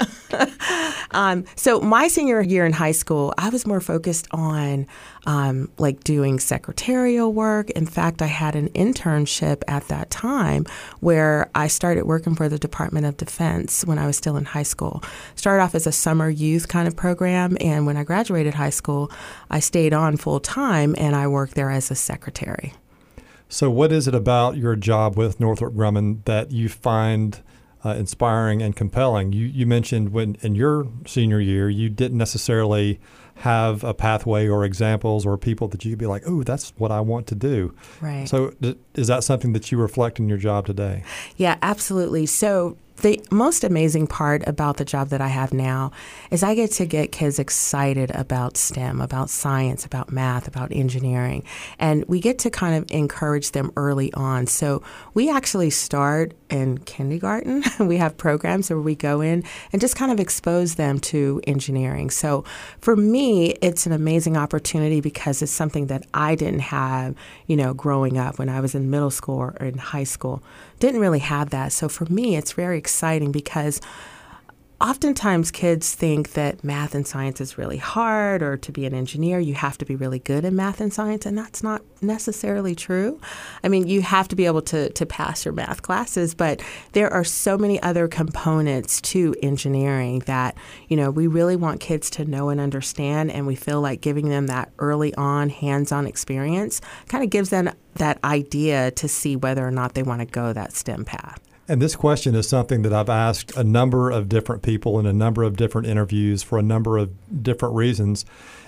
um, so my senior year in high school, I was more focused on um, like doing secretarial work. In fact, I had an internship at that time where I started working for the Department of Defense when I was still in high school. Started off as a summer youth kind of program, and when I graduated high school, I stayed on full time and I worked there as a secretary. So, what is it about your job with Northrop Grumman that you find uh, inspiring and compelling. You, you mentioned when in your senior year, you didn't necessarily have a pathway or examples or people that you could be like, oh, that's what I want to do. Right. So, d- is that something that you reflect in your job today? Yeah, absolutely. So, the most amazing part about the job that I have now is I get to get kids excited about STEM, about science, about math, about engineering. And we get to kind of encourage them early on. So we actually start in kindergarten. we have programs where we go in and just kind of expose them to engineering. So for me, it's an amazing opportunity because it's something that I didn't have, you know, growing up when I was in middle school or in high school. Didn't really have that. So for me, it's very exciting because oftentimes kids think that math and science is really hard or to be an engineer you have to be really good in math and science and that's not necessarily true. I mean you have to be able to, to pass your math classes but there are so many other components to engineering that you know we really want kids to know and understand and we feel like giving them that early on hands-on experience kind of gives them that idea to see whether or not they want to go that stem path and this question is something that I've asked a number of different people in a number of different interviews for a number of different reasons.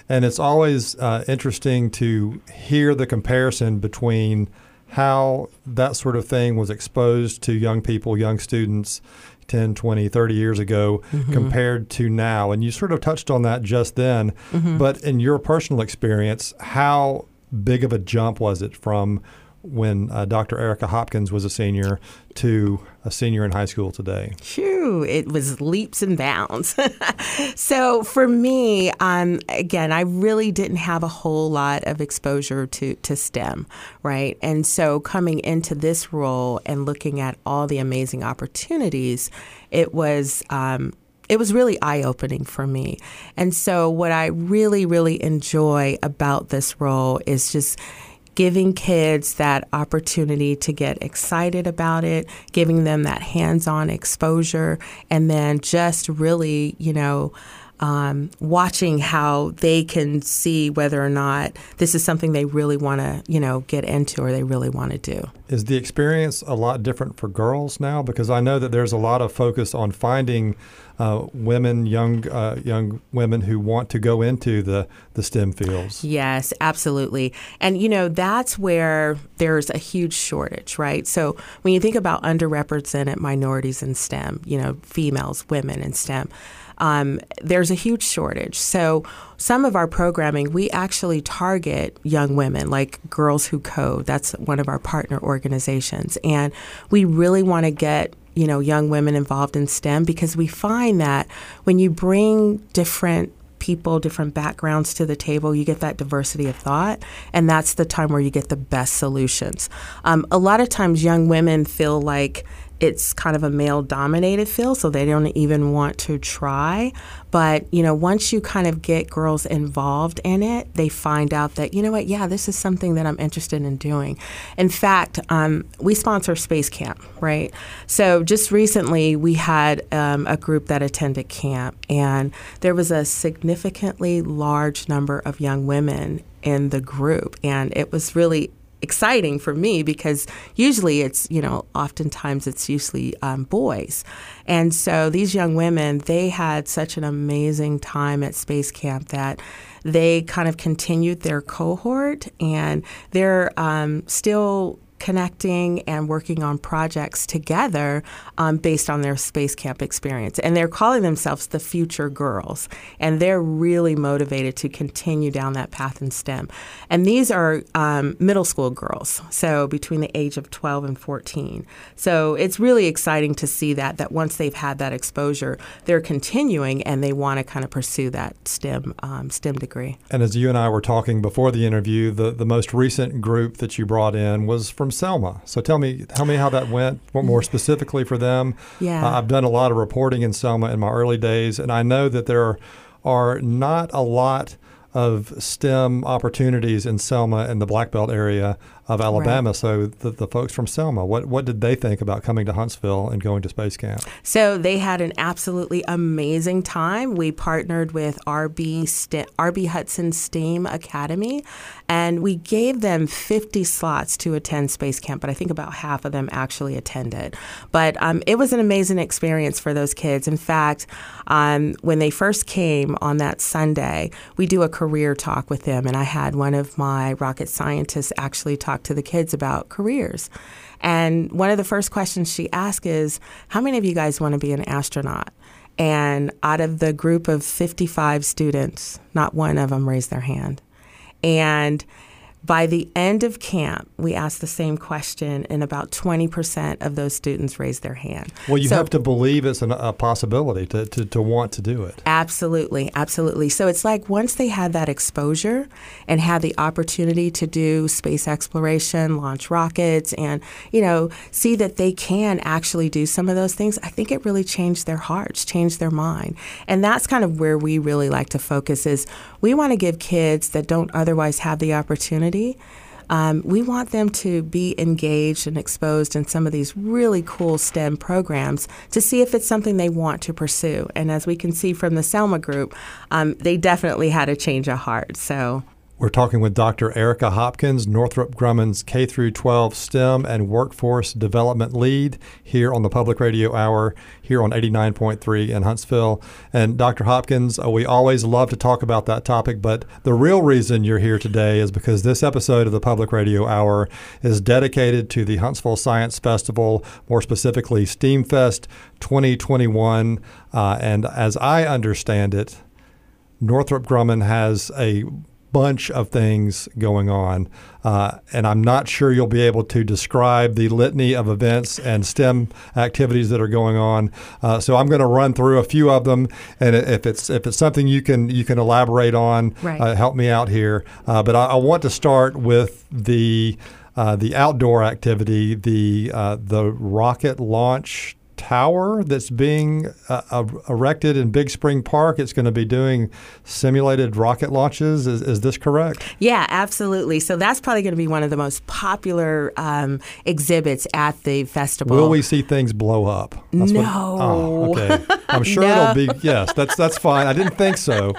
And it's always uh, interesting to hear the comparison between how that sort of thing was exposed to young people, young students 10, 20, 30 years ago mm-hmm. compared to now. And you sort of touched on that just then. Mm-hmm. But in your personal experience, how big of a jump was it from when uh, Dr. Erica Hopkins was a senior to a senior in high school today? Phew, it was leaps and bounds. so for me, um, again, I really didn't have a whole lot of exposure to, to STEM, right? And so coming into this role and looking at all the amazing opportunities, it was um, it was really eye opening for me. And so, what I really, really enjoy about this role is just giving kids that opportunity to get excited about it, giving them that hands on exposure, and then just really, you know, um, watching how they can see whether or not this is something they really want to, you know, get into or they really want to do. Is the experience a lot different for girls now? Because I know that there's a lot of focus on finding uh, women, young uh, young women who want to go into the the STEM fields. Yes, absolutely. And you know that's where there's a huge shortage, right? So when you think about underrepresented minorities in STEM, you know, females, women in STEM um, there's a huge shortage. So some of our programming, we actually target young women, like Girls Who Code. That's one of our partner organizations, and we really want to get you know young women involved in STEM because we find that when you bring different people, different backgrounds to the table, you get that diversity of thought, and that's the time where you get the best solutions. Um, a lot of times, young women feel like it's kind of a male dominated field, so they don't even want to try. But, you know, once you kind of get girls involved in it, they find out that, you know what, yeah, this is something that I'm interested in doing. In fact, um, we sponsor Space Camp, right? So just recently we had um, a group that attended camp, and there was a significantly large number of young women in the group, and it was really exciting for me because usually it's you know oftentimes it's usually um, boys. And so these young women they had such an amazing time at space camp that they kind of continued their cohort and they're um, still connecting and working on projects together um, based on their space camp experience. And they're calling themselves the future girls. And they're really motivated to continue down that path in STEM. And these are um, middle school girls, so between the age of 12 and 14. So it's really exciting to see that, that once they've had that exposure, they're continuing and they want to kind of pursue that STEM, um, STEM degree. And as you and I were talking before the interview, the, the most recent group that you brought in was from Selma. So tell me, tell me how that went. What more specifically for them? Yeah, uh, I've done a lot of reporting in Selma in my early days, and I know that there are, are not a lot of STEM opportunities in Selma and the Black Belt area of Alabama. Right. So the, the folks from Selma, what what did they think about coming to Huntsville and going to space camp? So they had an absolutely amazing time. We partnered with RB St- RB Hudson STEAM Academy, and we gave them 50 slots to attend space camp. But I think about half of them actually attended. But um, it was an amazing experience for those kids. In fact, um, when they first came on that Sunday, we do a career talk with them, and I had one of my rocket scientists actually talk talk to the kids about careers. And one of the first questions she asked is, How many of you guys want to be an astronaut? And out of the group of 55 students, not one of them raised their hand. And by the end of camp, we asked the same question, and about 20% of those students raised their hand. Well, you so, have to believe it's an, a possibility to, to, to want to do it. Absolutely, absolutely. So it's like once they had that exposure and had the opportunity to do space exploration, launch rockets, and, you know, see that they can actually do some of those things, I think it really changed their hearts, changed their mind. And that's kind of where we really like to focus is we want to give kids that don't otherwise have the opportunity. Um, we want them to be engaged and exposed in some of these really cool STEM programs to see if it's something they want to pursue. And as we can see from the Selma group, um, they definitely had a change of heart. So we're talking with Dr. Erica Hopkins, Northrop Grumman's K through 12 STEM and Workforce Development Lead here on the Public Radio Hour here on 89.3 in Huntsville. And Dr. Hopkins, uh, we always love to talk about that topic, but the real reason you're here today is because this episode of the Public Radio Hour is dedicated to the Huntsville Science Festival, more specifically STEAMfest 2021. Uh, and as I understand it, Northrop Grumman has a bunch of things going on. Uh, and I'm not sure you'll be able to describe the litany of events and STEM activities that are going on. Uh, so I'm going to run through a few of them, and if it's if it's something you can you can elaborate on, right. uh, help me out here. Uh, but I, I, want to start with the uh, the outdoor activity, the uh, the rocket launch tower that's being uh, uh, erected in Big Spring Park. It's going to be doing simulated rocket launches. Is, is, this correct? Yeah, absolutely. So that's probably going to be one of the most popular um, exhibits at the festival. Will we see things blow up? That's no. What, oh, okay. I'm sure no. it'll be. Yes, that's that's fine. I didn't think so.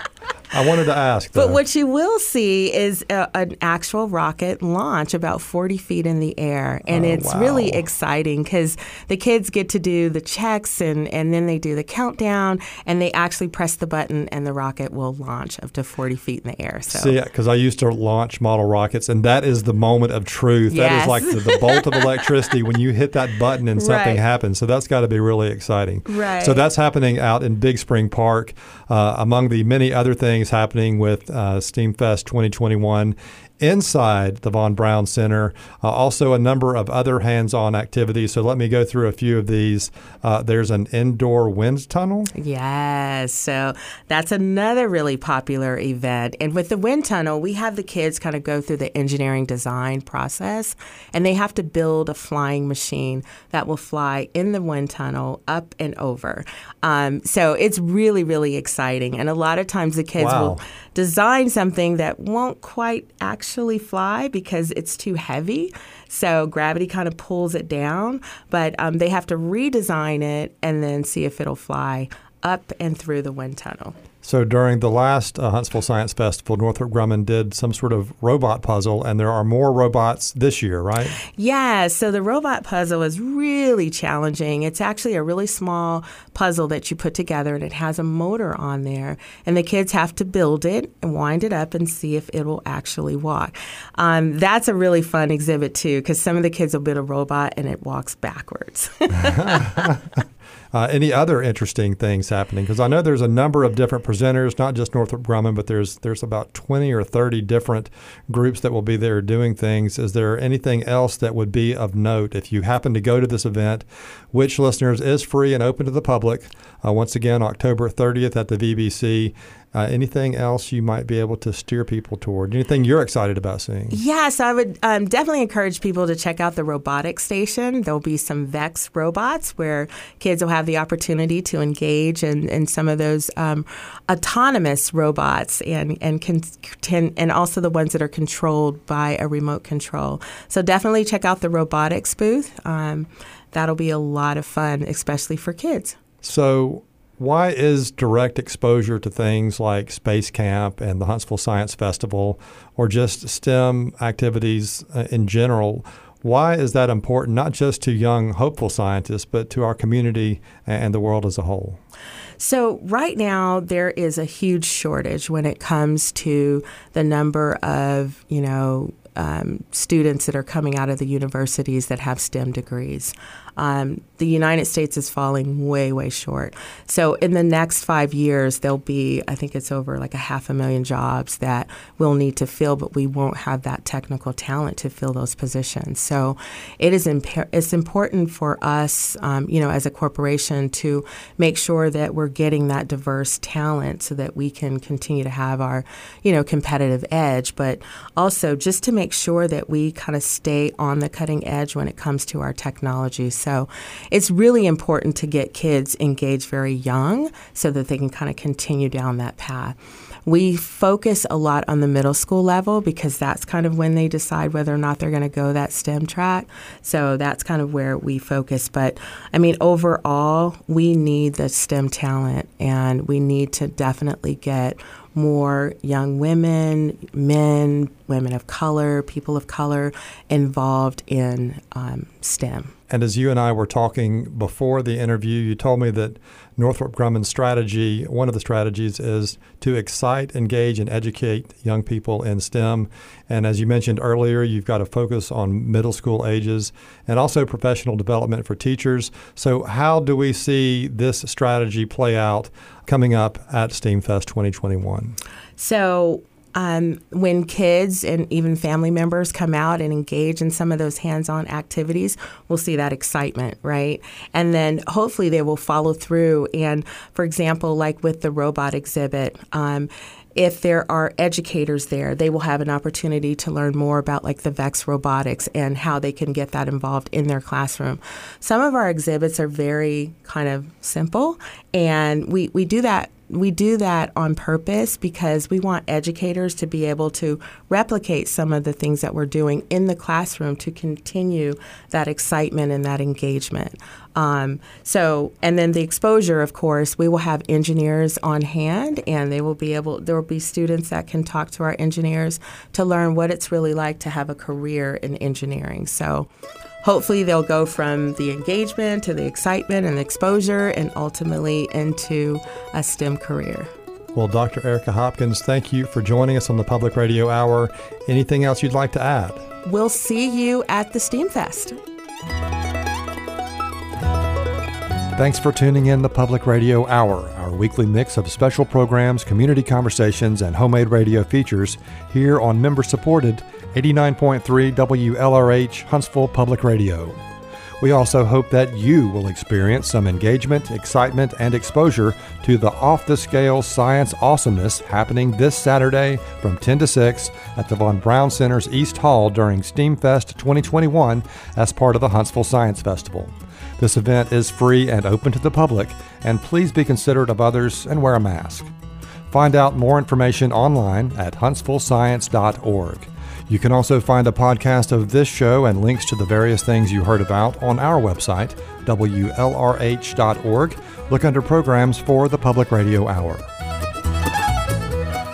I wanted to ask. Though. But what you will see is a, an actual rocket launch about 40 feet in the air. And oh, it's wow. really exciting because the kids get to do the checks and, and then they do the countdown and they actually press the button and the rocket will launch up to 40 feet in the air. So. See, because I used to launch model rockets and that is the moment of truth. Yes. That is like the, the bolt of electricity when you hit that button and something right. happens. So that's got to be really exciting. Right. So that's happening out in Big Spring Park. Uh, among the many other things happening with uh, STEAMfest 2021 inside the Von Braun Center. Uh, also, a number of other hands on activities. So, let me go through a few of these. Uh, there's an indoor wind tunnel. Yes. So, that's another really popular event. And with the wind tunnel, we have the kids kind of go through the engineering design process, and they have to build a flying machine that will fly in the wind tunnel up and over. Um, so, it's really, really exciting. And a lot of times the kids wow. will design something that won't quite actually fly because it's too heavy. So gravity kind of pulls it down, but um, they have to redesign it and then see if it'll fly up and through the wind tunnel. So during the last uh, Huntsville Science Festival, Northrop Grumman did some sort of robot puzzle, and there are more robots this year, right? Yeah. So the robot puzzle is really challenging. It's actually a really small puzzle that you put together, and it has a motor on there, and the kids have to build it and wind it up and see if it will actually walk. Um, that's a really fun exhibit too, because some of the kids will build a robot and it walks backwards. Uh, any other interesting things happening? Because I know there's a number of different presenters, not just Northrop Grumman, but there's there's about 20 or 30 different groups that will be there doing things. Is there anything else that would be of note if you happen to go to this event, which listeners is free and open to the public? Uh, once again, October 30th at the VBC. Uh, anything else you might be able to steer people toward? Anything you're excited about seeing? Yeah, so I would um, definitely encourage people to check out the robotics station. There'll be some VEX robots where kids will have the opportunity to engage in, in some of those um, autonomous robots and and can, can, and also the ones that are controlled by a remote control. So definitely check out the robotics booth. Um, that'll be a lot of fun, especially for kids. So why is direct exposure to things like Space Camp and the Huntsville Science Festival or just STEM activities uh, in general? Why is that important, not just to young, hopeful scientists, but to our community and the world as a whole? So, right now, there is a huge shortage when it comes to the number of, you know, um, students that are coming out of the universities that have STEM degrees. Um, the United States is falling way, way short. So in the next five years, there'll be, I think it's over like a half a million jobs that we'll need to fill, but we won't have that technical talent to fill those positions. So it is it's important for us, um, you know, as a corporation to make sure that we're getting that diverse talent so that we can continue to have our, you know, competitive edge, but also just to make sure that we kind of stay on the cutting edge when it comes to our technology. So it's really important to get kids engaged very young so that they can kind of continue down that path. We focus a lot on the middle school level because that's kind of when they decide whether or not they're going to go that STEM track. So that's kind of where we focus. But I mean, overall, we need the STEM talent and we need to definitely get more young women, men, women of color, people of color involved in um, STEM. And as you and I were talking before the interview, you told me that Northrop Grumman's strategy, one of the strategies is to excite, engage, and educate young people in STEM. And as you mentioned earlier, you've got to focus on middle school ages and also professional development for teachers. So, how do we see this strategy play out coming up at STEAMFest 2021? So, um, when kids and even family members come out and engage in some of those hands on activities, we'll see that excitement, right? And then hopefully they will follow through. And for example, like with the robot exhibit, um, if there are educators there, they will have an opportunity to learn more about like the VEX robotics and how they can get that involved in their classroom. Some of our exhibits are very kind of simple, and we, we do that we do that on purpose because we want educators to be able to replicate some of the things that we're doing in the classroom to continue that excitement and that engagement. Um, so, and then the exposure, of course, we will have engineers on hand, and they will be able. There will be students that can talk to our engineers to learn what it's really like to have a career in engineering. So, hopefully they'll go from the engagement to the excitement and the exposure and ultimately into a STEM career. Well, Dr. Erica Hopkins, thank you for joining us on the Public Radio Hour. Anything else you'd like to add? We'll see you at the STEAMFest. Thanks for tuning in the Public Radio Hour, our weekly mix of special programs, community conversations, and homemade radio features here on member supported 89.3 WLRH Huntsville Public Radio. We also hope that you will experience some engagement, excitement, and exposure to the off the scale science awesomeness happening this Saturday from 10 to 6 at the Von Braun Center's East Hall during STEAMFest 2021 as part of the Huntsville Science Festival. This event is free and open to the public, and please be considerate of others and wear a mask. Find out more information online at huntsvillescience.org. You can also find a podcast of this show and links to the various things you heard about on our website, WLRH.org. Look under programs for the Public Radio Hour.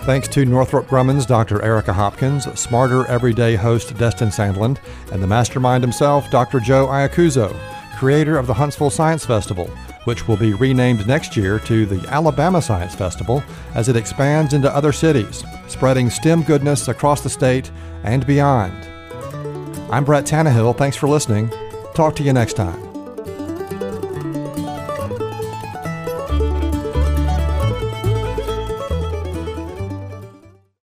Thanks to Northrop Grumman's Dr. Erica Hopkins, Smarter Everyday host Destin Sandlin, and the mastermind himself, Dr. Joe Iacuzzo creator of the Huntsville Science Festival, which will be renamed next year to the Alabama Science Festival as it expands into other cities, spreading STEM goodness across the state and beyond. I'm Brett Tannehill. Thanks for listening. Talk to you next time.